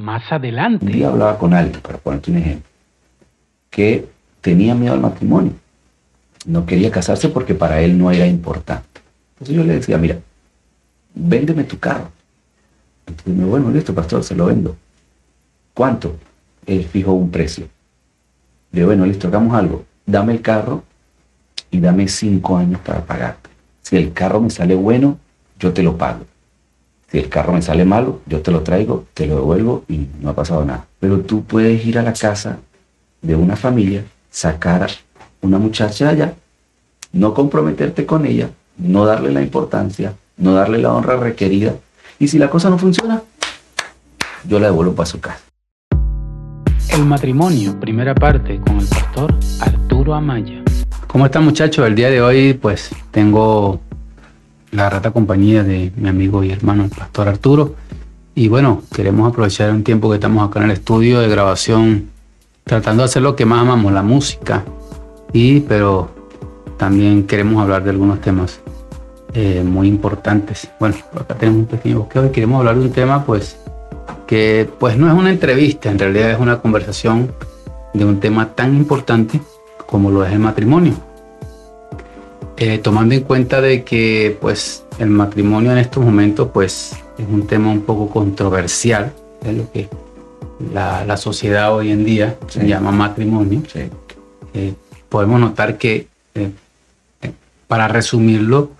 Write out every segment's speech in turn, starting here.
más adelante. Un día hablaba con alguien, para ponerte un ejemplo, que tenía miedo al matrimonio. No quería casarse porque para él no era importante. Entonces yo le decía, mira, véndeme tu carro. Entonces me bueno, listo, pastor, se lo vendo. ¿Cuánto? Él fijó un precio. Le bueno, listo, hagamos algo. Dame el carro y dame cinco años para pagarte. Si el carro me sale bueno, yo te lo pago. Si el carro me sale malo, yo te lo traigo, te lo devuelvo y no ha pasado nada. Pero tú puedes ir a la casa de una familia, sacar a una muchacha allá, no comprometerte con ella, no darle la importancia, no darle la honra requerida. Y si la cosa no funciona, yo la devuelvo para su casa. El matrimonio, primera parte, con el pastor Arturo Amaya. ¿Cómo están muchachos? El día de hoy pues tengo la rata compañía de mi amigo y hermano el pastor Arturo. Y bueno, queremos aprovechar un tiempo que estamos acá en el estudio de grabación, tratando de hacer lo que más amamos, la música. Y, pero también queremos hablar de algunos temas eh, muy importantes. Bueno, acá tenemos un pequeño bosqueo y queremos hablar de un tema pues que pues no es una entrevista, en realidad es una conversación de un tema tan importante como lo es el matrimonio. Eh, tomando en cuenta de que pues el matrimonio en estos momentos pues es un tema un poco controversial, es lo que la, sociedad hoy en día se llama matrimonio. Eh, podemos notar que, eh, para resumirlo,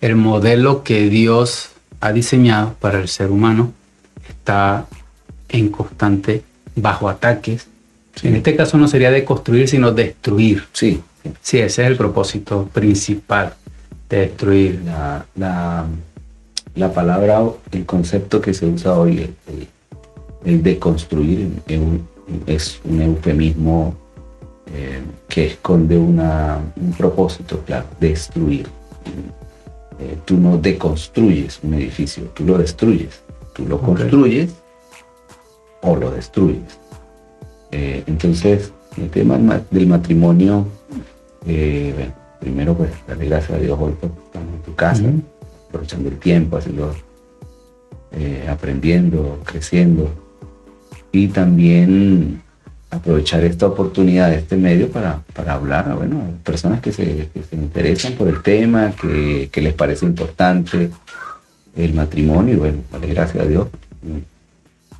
el modelo que Dios ha diseñado para el ser humano está en constante bajo ataques. En este caso no sería de construir, sino destruir. Sí. Sí, ese es el propósito principal de destruir. La, la, palabra, el concepto que se usa hoy, el, de construir, es un eufemismo eh, que esconde una, un propósito, claro, destruir. Eh, tú no deconstruyes un edificio, tú lo destruyes. Tú lo construyes o lo destruyes. Eh, entonces, el tema del matrimonio eh, bueno, primero pues darle gracias a Dios hoy por estar en tu casa, aprovechando el tiempo, haciendo, eh, aprendiendo, creciendo. Y también aprovechar esta oportunidad este medio para, para hablar a bueno, personas que se, interesan por el tema, que, que les parece importante el matrimonio. Y bueno, darle gracias a Dios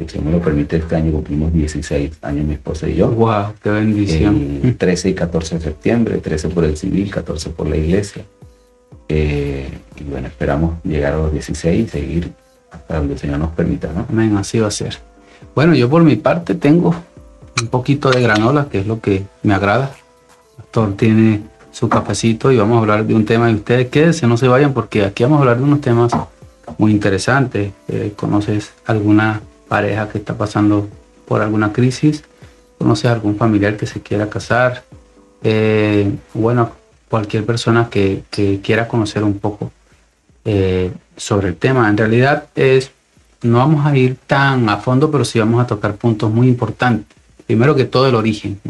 si me lo permite, este año cumplimos 16 años mi esposa y yo. ¡Wow! ¡Qué bendición! 13 y 14 de septiembre, 13 por el civil, 14 por la iglesia. Eh, y bueno, esperamos llegar a los 16 y seguir hasta donde el Señor nos permita, ¿no? Amén, así va a ser. Bueno, yo por mi parte tengo un poquito de granola, que es lo que me agrada. El pastor tiene su cafecito y vamos a hablar de un tema y ustedes quédense, no se vayan porque aquí vamos a hablar de unos temas muy interesantes. Eh, ¿Conoces alguna pareja que está pasando por alguna crisis, conoces a algún familiar que se quiera casar, eh, bueno, cualquier persona que, quiera conocer un poco eh, sobre el tema. En realidad es, no vamos a ir tan a fondo, pero sí vamos a tocar puntos muy importantes. Primero que todo el origen,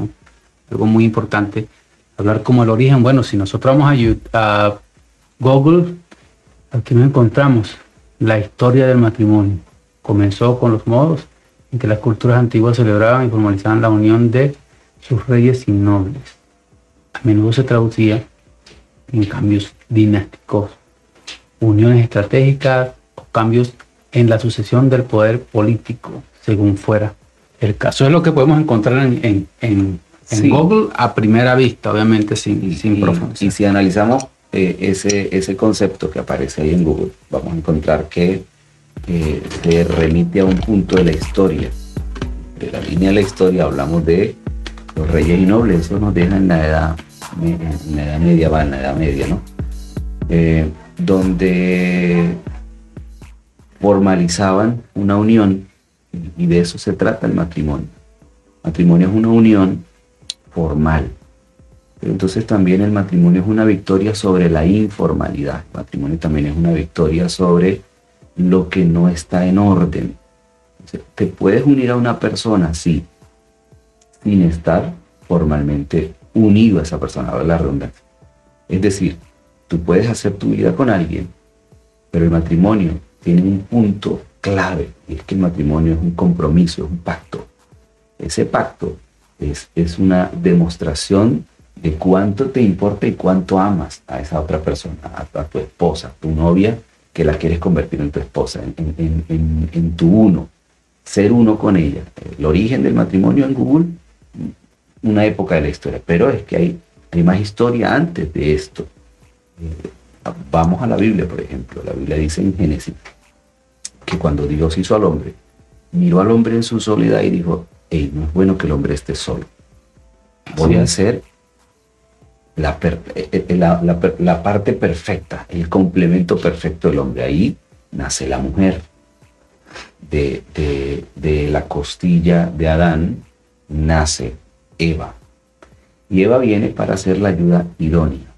algo muy importante, hablar como el origen. Bueno, si nosotros vamos a, a Google, aquí nos encontramos la historia del matrimonio comenzó con los modos en que las culturas antiguas celebraban y formalizaban la unión de sus reyes y nobles. A menudo se traducía en cambios dinásticos, uniones estratégicas o cambios en la sucesión del poder político, según fuera el caso. Es lo que podemos encontrar en, en, Google a primera vista, obviamente sin, sin Y si analizamos eh, ese, ese concepto que aparece ahí en Google, vamos a encontrar que se remite a un punto de la historia. De la línea de la historia hablamos de los reyes y nobles, eso nos deja en la edad, edad medieval, en la edad media, ¿no? Eh, donde formalizaban una unión y de eso se trata el matrimonio. matrimonio es una unión formal. Pero entonces también el matrimonio es una victoria sobre la informalidad. El matrimonio también es una victoria sobre lo que no está en orden. Te puedes unir a una persona, sí, sin estar formalmente unido a esa persona, a la redundancia. Es decir, tú puedes hacer tu vida con alguien, pero el matrimonio tiene un punto clave, y es que el matrimonio es un compromiso, un pacto. Ese pacto es, es una demostración de cuánto te importa y cuánto amas a esa otra persona, a, tu esposa, tu novia, que la quieres convertir en tu esposa, en, tu uno, ser uno con ella. El origen del matrimonio en Google, una época de la historia, pero es que hay, hay más historia antes de esto. Eh, vamos a la Biblia, por ejemplo. La Biblia dice en Génesis que cuando Dios hizo al hombre, miró al hombre en su soledad y dijo, hey, no es bueno que el hombre esté solo. Voy a hacer eh, eh, la, la, parte perfecta, el complemento perfecto del hombre. Ahí nace la mujer. De, de, la costilla de Adán nace Eva. Y Eva viene para ser la ayuda idónea.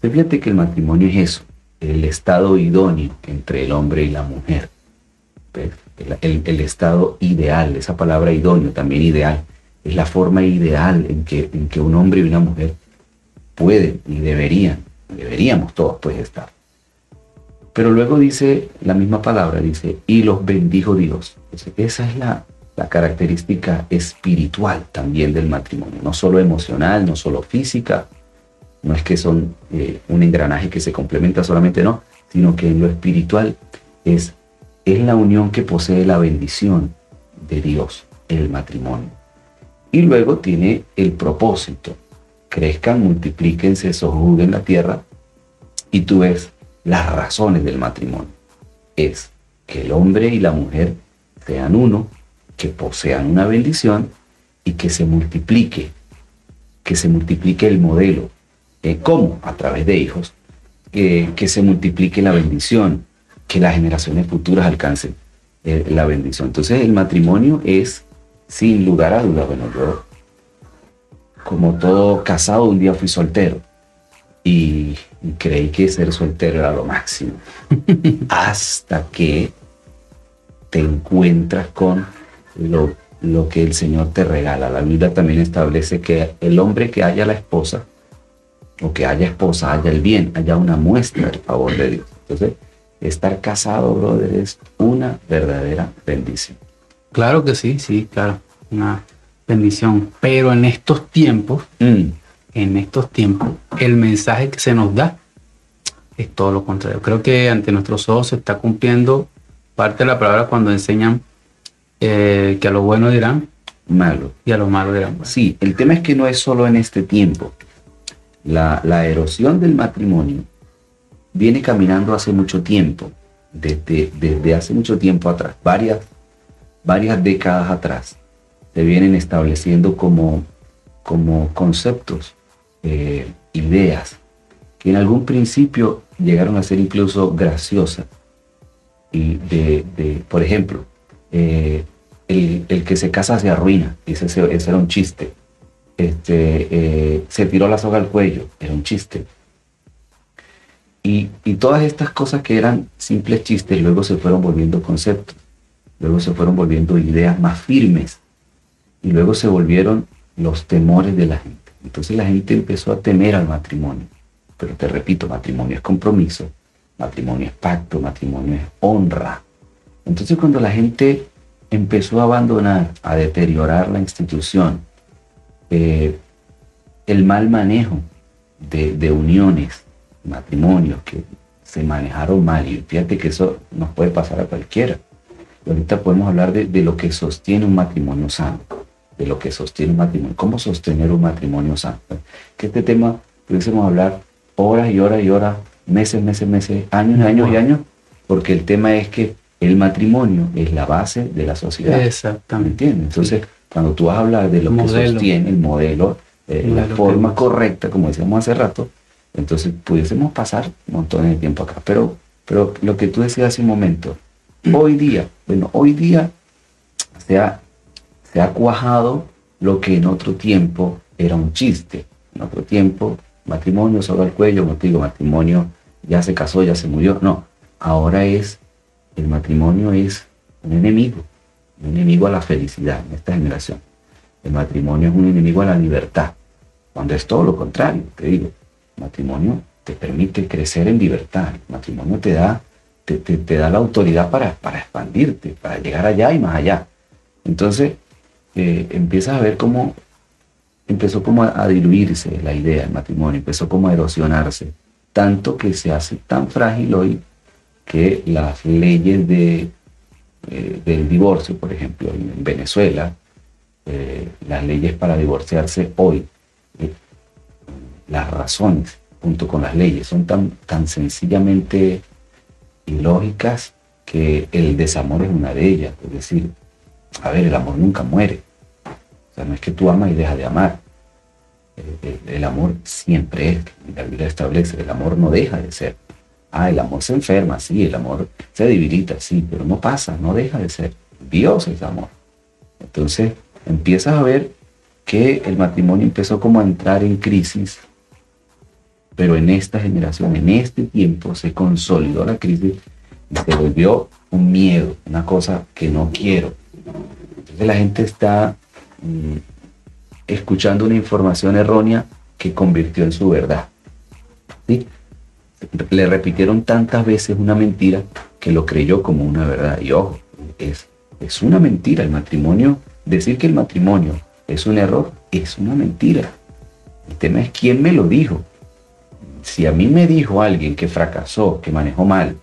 Fíjate que el matrimonio es eso, el estado idóneo entre el hombre y la mujer. El, el, estado ideal, esa palabra idóneo, también ideal, es la forma ideal en que, en que un hombre y una mujer pueden y deberían, deberíamos todos pues estar. Pero luego dice la misma palabra, dice, y los bendijo Dios. Esa es la, la característica espiritual también del matrimonio, no solo emocional, no solo física, no es que son eh, un engranaje que se complementa solamente, no, sino que en lo espiritual es, es la unión que posee la bendición de Dios, el matrimonio. Y luego tiene el propósito, crezcan, multiplíquense, sojuzguen la tierra, y tú ves las razones del matrimonio. Es que el hombre y la mujer sean uno, que posean una bendición y que se multiplique, que se multiplique el modelo. Eh, ¿Cómo? A través de hijos, que se multiplique la bendición, que las generaciones futuras alcancen eh, la bendición. Entonces el matrimonio es, sin lugar a dudas, bueno, yo como todo casado, un día fui soltero y, creí que ser soltero era lo máximo. Hasta que te encuentras con lo, lo que el Señor te regala. La Biblia también establece que el hombre que haya la esposa, o que haya esposa, haya el bien, haya una muestra del favor de Dios. Entonces, estar casado, brother, es una verdadera bendición. Claro que sí, sí, claro. Una bendición. Pero en estos tiempos, mm. en estos tiempos, el mensaje que se nos da es todo lo contrario. Creo que ante nuestros ojos se está cumpliendo parte de la palabra cuando enseñan eh, que a lo bueno dirán malo y a lo malo dirán bueno. Sí, el tema es que no es solo en este tiempo. La, la erosión del matrimonio viene caminando hace mucho tiempo, desde, desde hace mucho tiempo atrás, varias, varias décadas atrás se vienen estableciendo como, como conceptos, eh, ideas, que en algún principio llegaron a ser incluso graciosas. Y de, por ejemplo, eh, el, que se casa se arruina, ese, ese era un chiste. Este, eh, se tiró la soga al cuello, era un chiste. Y, y, todas estas cosas que eran simples chistes luego se fueron volviendo conceptos, luego se fueron volviendo ideas más firmes y luego se volvieron los temores de la gente. Entonces la gente empezó a temer al matrimonio. Pero te repito, matrimonio es compromiso, matrimonio es pacto, matrimonio es honra. Entonces cuando la gente empezó a abandonar, a deteriorar la institución, eh, el mal manejo de, uniones, matrimonios que se manejaron mal, y fíjate que eso nos puede pasar a cualquiera. ahorita podemos hablar de, de lo que sostiene un matrimonio sano de lo que sostiene un matrimonio, cómo sostener un matrimonio sano. Que este tema pudiésemos hablar horas y horas y horas, meses, meses, meses, años, años y años, porque el tema es que el matrimonio es la base de la sociedad. Exactamente. ¿Entiendes? Entonces, cuando tú vas a hablar de lo que sostiene el modelo, eh, la forma correcta, como decíamos hace rato, entonces pudiésemos pasar un montón de tiempo acá. Pero, pero lo que tú decías hace un momento, hoy día, bueno, hoy día se ha se ha cuajado lo que en otro tiempo era un chiste. En otro tiempo, matrimonio solo al cuello, como te digo, matrimonio ya se casó, ya se murió. No, ahora es, el matrimonio es un enemigo, un enemigo a la felicidad en esta generación. El matrimonio es un enemigo a la libertad, cuando es todo lo contrario, te digo. Matrimonio te permite crecer en libertad, matrimonio te da te, da la autoridad para, para, expandirte, para llegar allá y más allá. Entonces, eh, empiezas a ver cómo empezó como a, diluirse la idea del matrimonio, empezó como a erosionarse, tanto que se hace tan frágil hoy que las leyes de, eh, del divorcio, por ejemplo, en Venezuela, eh, las leyes para divorciarse hoy, las razones junto con las leyes son tan, tan sencillamente ilógicas que el desamor es una de ellas. Es decir, a ver, el amor nunca muere. O sea, no es que tú amas y dejas de amar. El, amor siempre es, la Biblia establece, el amor no deja de ser. Ah, el amor se enferma, sí, el amor se debilita, sí, pero no pasa, no deja de ser. Dios es amor. Entonces empiezas a ver que el matrimonio empezó como a entrar en crisis, pero en esta generación, en este tiempo, se consolidó la crisis y se volvió un miedo, una cosa que no quiero, la gente está mm, escuchando una información errónea que convirtió en su verdad. Le repitieron tantas veces una mentira que lo creyó como una verdad. Y ojo, es, es una mentira el matrimonio. Decir que el matrimonio es un error es una mentira. El tema es quién me lo dijo. Si a mí me dijo alguien que fracasó, que manejó mal,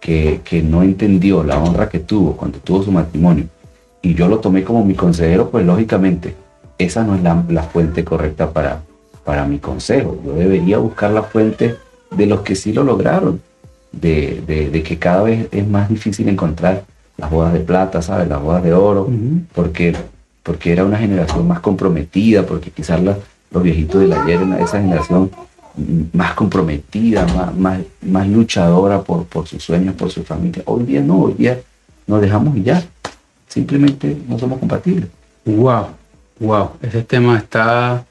que, que no entendió la honra que tuvo cuando tuvo su matrimonio, y yo lo tomé como mi consejero, pues lógicamente esa no es la, fuente correcta para, para mi consejo. Yo debería buscar la fuente de los que sí lo lograron, de, que cada vez es más difícil encontrar las bodas de plata, ¿sabes? Las bodas de oro, porque, porque era una generación más comprometida, porque quizás los viejitos de la ayer esa generación más comprometida, más, más, más luchadora por, por sus sueños, por su familia. Hoy día no, hoy día nos dejamos ya. Simplemente no somos compatibles. Wow, wow, ese tema está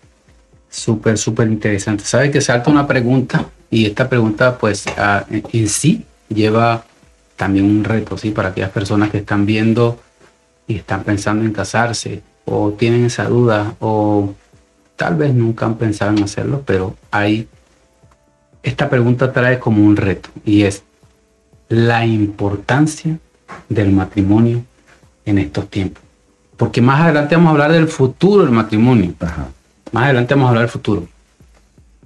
súper, súper interesante. Sabe que salta una pregunta y esta pregunta pues en sí lleva también un reto, ¿sí? Para aquellas personas que están viendo y están pensando en casarse o tienen esa duda o tal vez nunca han pensado en hacerlo, pero hay, esta pregunta trae como un reto y es la importancia del matrimonio en estos tiempos. Porque más adelante vamos a hablar del futuro del matrimonio. Más adelante vamos a hablar del futuro.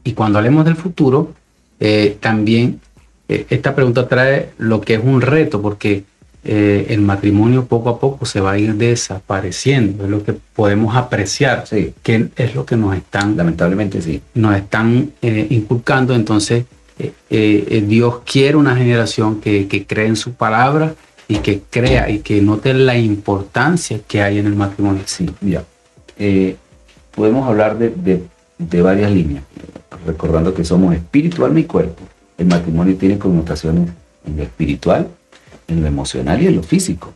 Y cuando hablemos del futuro, eh, también eh, esta pregunta trae lo que es un reto, porque eh, el matrimonio poco a poco se va a ir desapareciendo. Es lo que podemos apreciar, sí. que es lo que nos están, lamentablemente sí, nos están inculcando. Entonces, Dios quiere una generación que, que cree en su palabra y que crea y que note la importancia que hay en el matrimonio. Sí, mira, eh, podemos hablar de, varias líneas, recordando que somos espiritual y cuerpo. El matrimonio tiene connotaciones en lo espiritual, en lo emocional y en lo físico.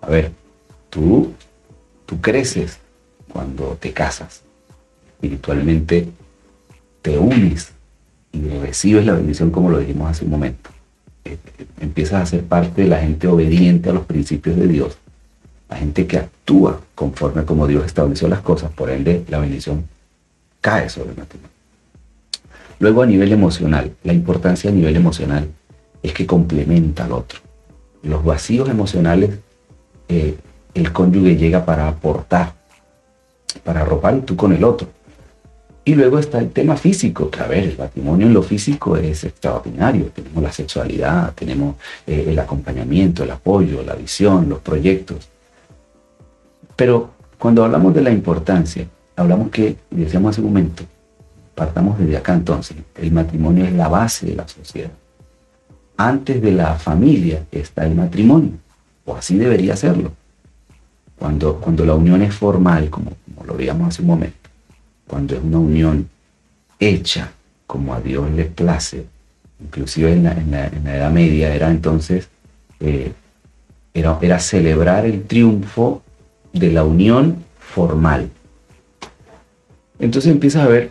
A ver, tú, tú creces cuando te casas. Espiritualmente te unes y recibes la bendición como lo dijimos hace un momento empiezas a ser parte de la gente obediente a los principios de Dios, la gente que actúa conforme como Dios estableció las cosas, por ende la bendición cae sobre el matrimonio. Luego a nivel emocional, la importancia a nivel emocional es que complementa al otro. Los vacíos emocionales, eh, el cónyuge llega para aportar, para arropar y tú con el otro. Y luego está el tema físico, que a ver, el matrimonio en lo físico es extraordinario. Tenemos la sexualidad, tenemos eh, el acompañamiento, el apoyo, la visión, los proyectos. Pero cuando hablamos de la importancia, hablamos que, decíamos hace un momento, partamos desde acá entonces, el matrimonio es la base de la sociedad. Antes de la familia está el matrimonio, o así debería serlo. Cuando, cuando la unión es formal, como, como lo veíamos hace un momento cuando es una unión hecha como a Dios le place, inclusive en la, Edad Media era entonces, eh, era, era celebrar el triunfo de la unión formal. Entonces empiezas a ver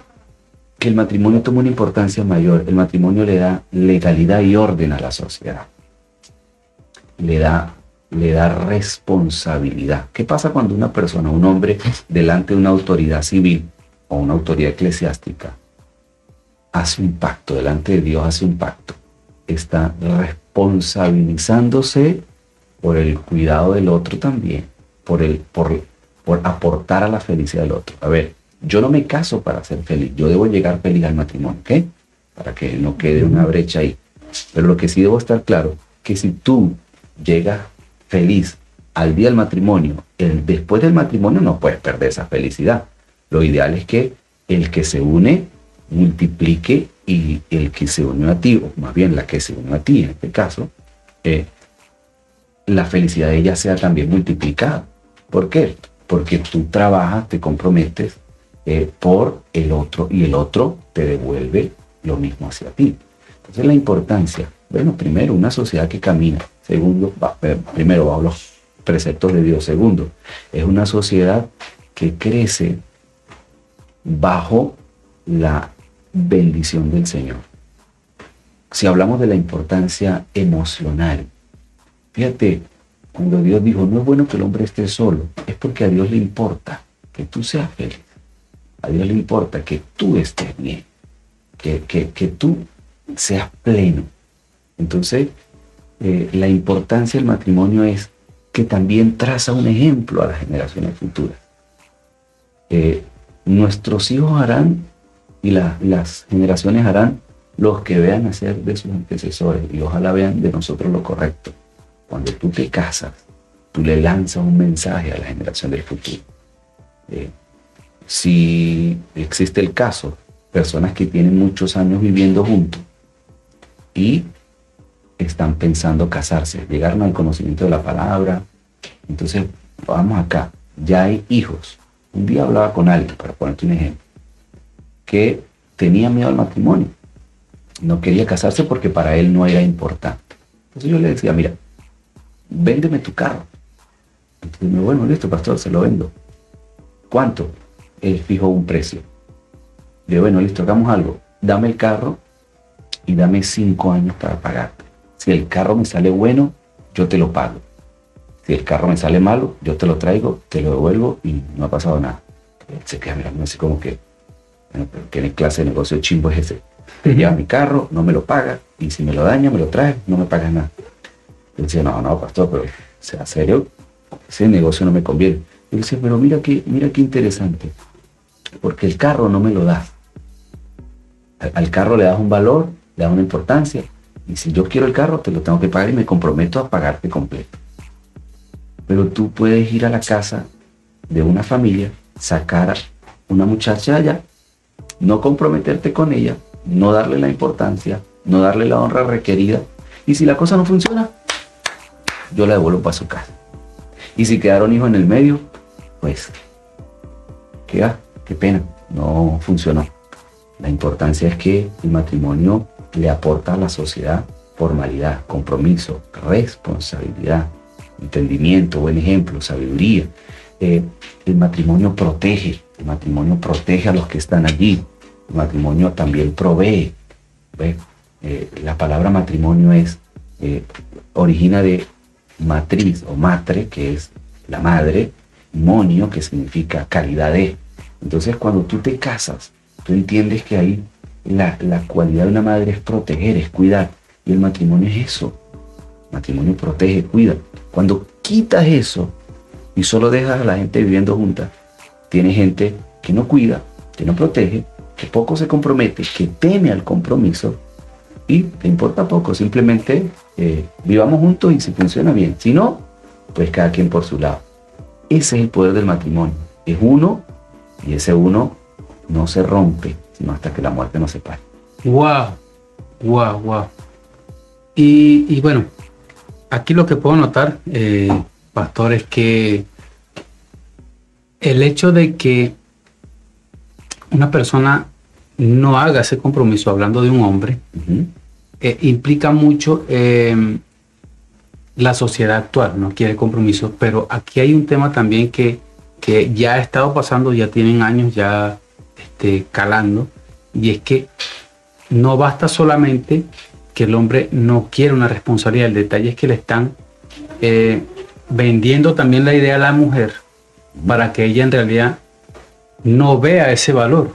que el matrimonio toma una importancia mayor. El matrimonio le da legalidad y orden a la sociedad. Le da, le da responsabilidad. ¿Qué pasa cuando una persona, un hombre, delante de una autoridad civil, una autoridad eclesiástica hace un pacto, delante de Dios hace un pacto, está responsabilizándose por el cuidado del otro también, por, el, por, por aportar a la felicidad del otro. A ver, yo no me caso para ser feliz, yo debo llegar feliz al matrimonio, ¿ok? Para que no quede una brecha ahí. Pero lo que sí debo estar claro, que si tú llegas feliz al día del matrimonio, el, después del matrimonio no puedes perder esa felicidad. Lo ideal es que el que se une multiplique y el que se unió a ti, o más bien la que se unió a ti en este caso, eh, la felicidad de ella sea también multiplicada. ¿Por qué? Porque tú trabajas, te comprometes eh, por el otro y el otro te devuelve lo mismo hacia ti. Entonces la importancia, bueno, primero, una sociedad que camina. Segundo, eh, primero, bajo los preceptos de Dios. Segundo, es una sociedad que crece bajo la bendición del Señor. Si hablamos de la importancia emocional, fíjate, cuando Dios dijo, no es bueno que el hombre esté solo, es porque a Dios le importa que tú seas feliz. A Dios le importa que tú estés bien, que, que, tú seas pleno. Entonces, eh, la importancia del matrimonio es que también traza un ejemplo a las generaciones futuras. Eh, nuestros hijos harán y las generaciones harán los que vean hacer de sus antecesores y ojalá vean de nosotros lo correcto. Cuando tú te casas, tú le lanzas un mensaje a la generación del futuro. Eh, si existe el caso, personas que tienen muchos años viviendo juntos y están pensando casarse, llegaron al conocimiento de la palabra, entonces vamos acá, ya hay hijos. Un día hablaba con alguien, para ponerte un ejemplo, que tenía miedo al matrimonio. No quería casarse porque para él no era importante. Entonces yo le decía, mira, véndeme tu carro. Entonces, bueno, listo, pastor, se lo vendo. ¿Cuánto? Él fijó un precio. Le bueno, listo, hagamos algo. Dame el carro y dame cinco años para pagarte. Si el carro me sale bueno, yo te lo pago. Si el carro me sale malo, yo te lo traigo, te lo devuelvo y no ha pasado nada. Él se queda mirando así como que, ¿qué clase de negocio chimbo es ese? Te lleva mi carro, no me lo paga, y si me lo daña, me lo trae, no me pagas nada. Yo decía, no, no, pastor, pero sea serio, ese negocio no me conviene. Yo decía, pero mira qué, mira qué interesante, porque el carro no me lo das. Al, carro le das un valor, le das una importancia, y si yo quiero el carro, te lo tengo que pagar y me comprometo a pagarte completo. Pero tú puedes ir a la casa de una familia, sacar una muchacha allá, no comprometerte con ella, no darle la importancia, no darle la honra requerida. Y si la cosa no funciona, yo la devuelvo para su casa. Y si quedaron hijos en el medio, pues, qué, qué pena, no funcionó. La importancia es que el matrimonio le aporta a la sociedad formalidad, compromiso, responsabilidad, entendimiento, buen ejemplo, sabiduría. Eh, el matrimonio protege, el matrimonio protege a los que están allí. El matrimonio también provee. Eh, la palabra matrimonio es, eh, origina de matriz o matre, que es la madre, monio, que significa calidad de. Entonces cuando tú te casas, tú entiendes que ahí la, la cualidad de una madre es proteger, es cuidar. Y el matrimonio es eso. Matrimonio protege, cuida. Cuando quitas eso y solo dejas a la gente viviendo junta, tiene gente que no cuida, que no protege, que poco se compromete, que teme al compromiso y te importa poco, simplemente eh, vivamos juntos y si funciona bien. Si no, pues cada quien por su lado. Ese es el poder del matrimonio. Es uno y ese uno no se rompe, sino hasta que la muerte nos separe. Wow, wow, wow. Y, y bueno, aquí lo que puedo notar, eh, pastor, es que el hecho de que una persona no haga ese compromiso, hablando de un hombre, eh, implica mucho eh, la sociedad actual, no quiere compromiso, pero aquí hay un tema también que, que ya ha estado pasando, ya tienen años ya este, calando, y es que no basta solamente que el hombre no quiere una responsabilidad. El detalle es que le están eh, vendiendo también la idea a la mujer para que ella en realidad no vea ese valor.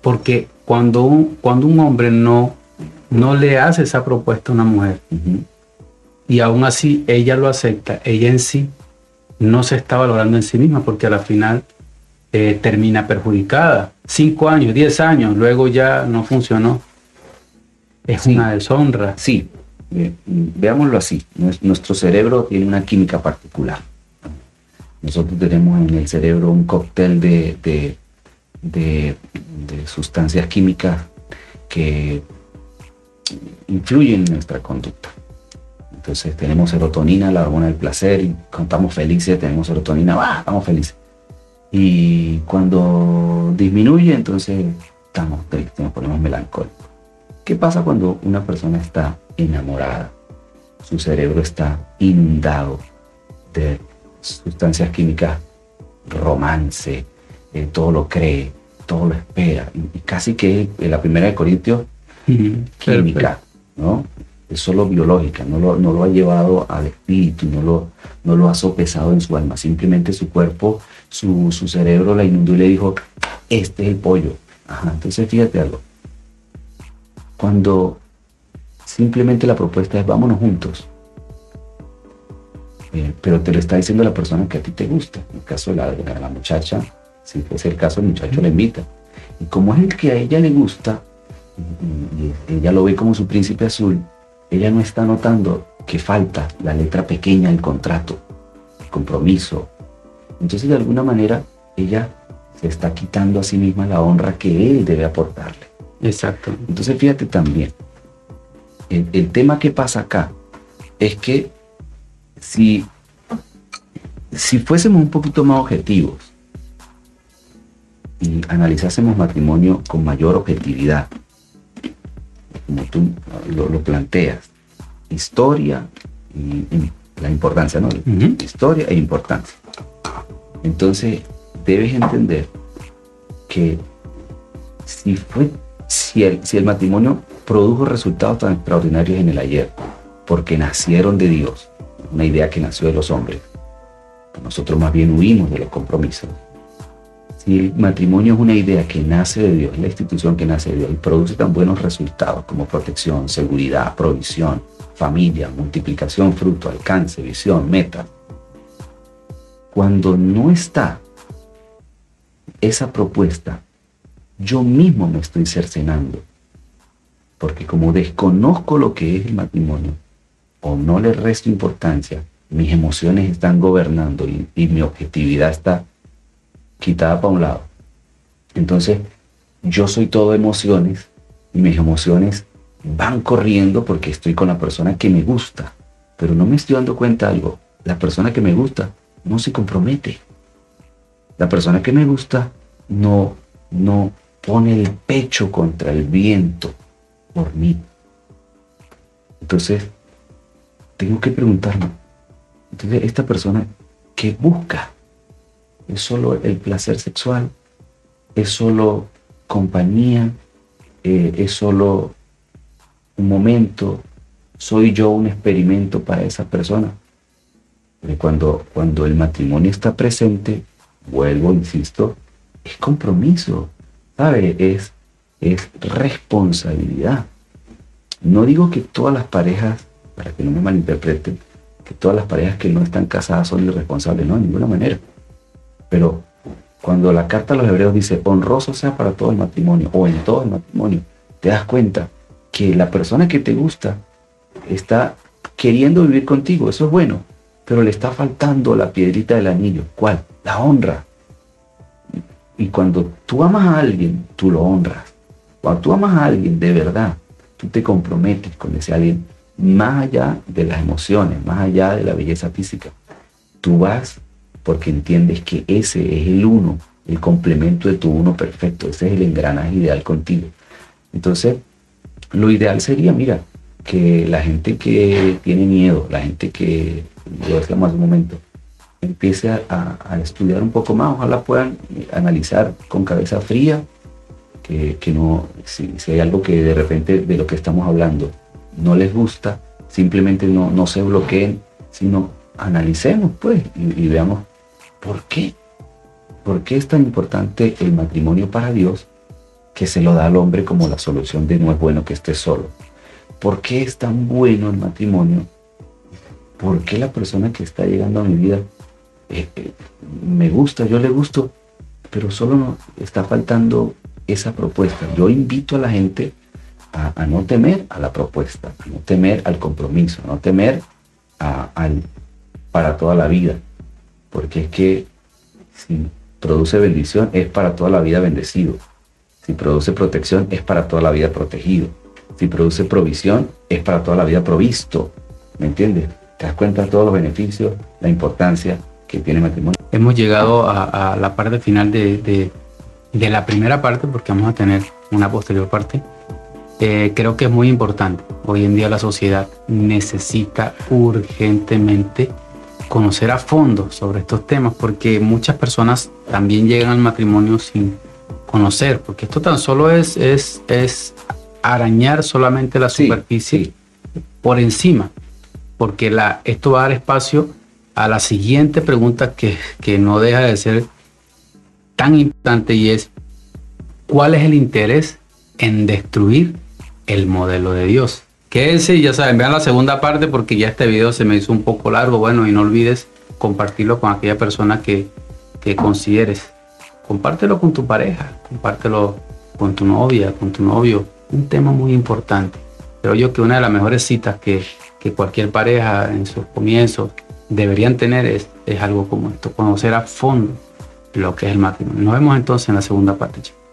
Porque cuando un, cuando un hombre no no le hace esa propuesta a una mujer. Y aún así ella lo acepta, ella en sí no se está valorando en sí misma porque a la final eh, termina perjudicada. Cinco años, diez años, luego ya no funcionó. Es una deshonra. Sí, veámoslo así. Nuestro cerebro tiene una química particular. Nosotros tenemos en el cerebro un cóctel de, de, de sustancias químicas que influyen en nuestra conducta. Entonces tenemos serotonina, la hormona del placer, y cuando estamos felices tenemos serotonina, ¡ah! estamos felices. Y cuando disminuye, entonces estamos tristes, nos ponemos melancólicos. ¿Qué pasa cuando una persona está enamorada? Su cerebro está inundado de sustancias químicas, romance, eh, todo lo cree, todo lo espera. Y, casi que en la primera de Corintios, química, ¿no? es solo biológica, no lo, no lo ha llevado al espíritu, no lo, no lo ha sopesado en su alma, simplemente su cuerpo, su, cerebro la inundó y le dijo, este es el pollo. entonces fíjate algo, cuando simplemente la propuesta es vámonos juntos, eh, pero te lo está diciendo la persona que a ti te gusta, en el caso de la, la muchacha, si fuese el caso, el muchacho le invita. Y como es el que a ella le gusta, y ella lo ve como su príncipe azul, ella no está notando que falta la letra pequeña del contrato, el compromiso. Entonces, de alguna manera, ella se está quitando a sí misma la honra que él debe aportarle. Exacto. Entonces, fíjate también, el, tema que pasa acá es que si, si fuésemos un poquito más objetivos y analizásemos matrimonio con mayor objetividad, como tú lo, planteas, historia y, la importancia, ¿no? Historia e importancia. Entonces, debes entender que si fue, si el, matrimonio produjo resultados tan extraordinarios en el ayer, porque nacieron de Dios, una idea que nació de los hombres, nosotros más bien huimos de los compromisos. Si el matrimonio es una idea que nace de Dios, la institución que nace de Dios y produce tan buenos resultados como protección, seguridad, provisión, familia, multiplicación, fruto, alcance, visión, meta, cuando no está esa propuesta, yo mismo me estoy cercenando. Porque como desconozco lo que es el matrimonio, o no le resto importancia, mis emociones están gobernando y, y mi objetividad está quitada para un lado. Entonces, yo soy todo emociones y mis emociones van corriendo porque estoy con la persona que me gusta. Pero no me estoy dando cuenta de algo. La persona que me gusta no se compromete. La persona que me gusta no, no pone el pecho contra el viento por mí. Entonces, tengo que preguntarme, entonces, esta persona, ¿qué busca? es solo el placer sexual, es solo compañía, eh, es solo un momento, soy yo un experimento para esa persona. Porque cuando, cuando el matrimonio está presente, vuelvo, insisto, es compromiso, ¿sabe? Es, es responsabilidad. No digo que todas las parejas, para que no me malinterpreten, que todas las parejas que no están casadas son irresponsables, no, de ninguna manera. Pero cuando la carta a los hebreos dice honroso sea para todo el matrimonio o en todo el matrimonio, te das cuenta que la persona que te gusta está queriendo vivir contigo, eso es bueno, pero le está faltando la piedrita del anillo. ¿Cuál? La honra. Y cuando tú amas a alguien, tú lo honras. Cuando tú amas a alguien de verdad, tú te comprometes con ese alguien más allá de las emociones, más allá de la belleza física. Tú vas porque entiendes que ese es el uno, el complemento de tu uno perfecto, ese es el engranaje ideal contigo. Entonces, lo ideal sería, mira, que la gente que tiene miedo, la gente que, lo decíamos hace un momento, empiece a, estudiar un poco más, ojalá puedan analizar con cabeza fría, que, no, si, hay algo que de repente de lo que estamos hablando no les gusta, simplemente no, no se bloqueen, sino analicemos pues y veamos ¿Por qué? ¿Por qué es tan importante el matrimonio para Dios que se lo da al hombre como la solución de no es bueno que esté solo? ¿por qué es tan bueno el matrimonio? ¿Por qué la persona que está llegando a mi vida eh, eh, me gusta, yo le gusto, pero solo está faltando esa propuesta? Yo invito a la gente a, no temer a la propuesta, a no temer al compromiso, a no temer al, para toda la vida, porque es que si produce bendición es para toda la vida bendecido, si produce protección es para toda la vida protegido, si produce provisión es para toda la vida provisto, ¿me entiendes? Te das cuenta de todos los beneficios, la importancia que tiene matrimonio. Hemos llegado a, la parte final de, de la primera parte porque vamos a tener una posterior parte eh, creo que es muy importante. Hoy en día la sociedad necesita urgentemente conocer a fondo sobre estos temas porque muchas personas también llegan al matrimonio sin conocer, porque esto tan solo es, es, es arañar solamente la superficie por encima, porque la, esto va a dar espacio a la siguiente pregunta que, que no deja de ser tan importante y es, ¿cuál es el interés en destruir el modelo de Dios. Quédense y ya saben, vean la segunda parte porque ya este video se me hizo un poco largo. Bueno, y no olvides compartirlo con aquella persona que, que consideres. Compártelo con tu pareja, compártelo con tu novia, con tu novio. Un tema muy importante. Creo yo que una de las mejores citas que, que cualquier pareja en sus comienzos deberían tener es, es algo como esto, conocer a fondo lo que es el matrimonio. Nos vemos entonces en la segunda parte, chicos.